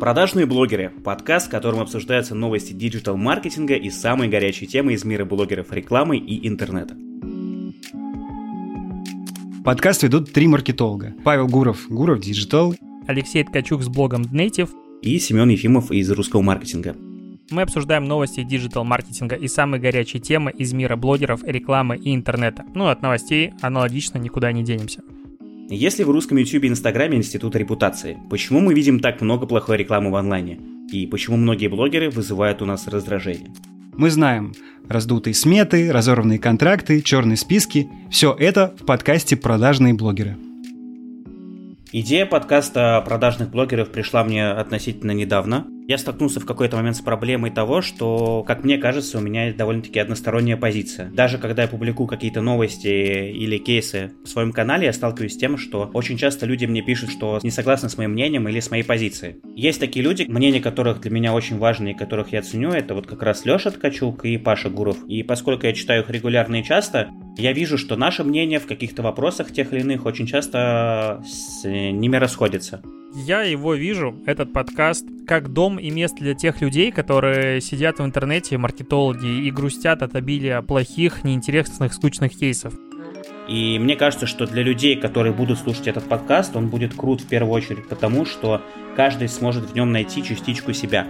Продажные блогеры – подкаст, в котором обсуждаются новости digital -маркетинга и самые горячие темы из мира блогеров рекламы и интернета. Подкаст ведут три маркетолога. Павел Гуров, Гуров Digital, Алексей Ткачук с блогом Native и Семен Ефимов из русского маркетинга. Мы обсуждаем новости digital -маркетинга и самые горячие темы из мира блогеров, рекламы и интернета. Ну, от новостей аналогично никуда не денемся. Если в русском YouTube и Инстаграме институт репутации, почему мы видим так много плохой рекламы в онлайне? И почему многие блогеры вызывают у нас раздражение? Мы знаем раздутые сметы, разорванные контракты, черные списки. Все это в подкасте «Продажные блогеры». Идея подкаста продажных блогеров пришла мне относительно недавно я столкнулся в какой-то момент с проблемой того, что, как мне кажется, у меня довольно-таки односторонняя позиция. Даже когда я публикую какие-то новости или кейсы в своем канале, я сталкиваюсь с тем, что очень часто люди мне пишут, что не согласны с моим мнением или с моей позицией. Есть такие люди, мнения которых для меня очень важны и которых я ценю, это вот как раз Леша Ткачук и Паша Гуров. И поскольку я читаю их регулярно и часто, я вижу, что наше мнение в каких-то вопросах тех или иных очень часто с ними расходится. Я его вижу, этот подкаст, как дом и место для тех людей, которые сидят в интернете, маркетологи, и грустят от обилия плохих, неинтересных, скучных кейсов. И мне кажется, что для людей, которые будут слушать этот подкаст, он будет крут в первую очередь потому, что каждый сможет в нем найти частичку себя.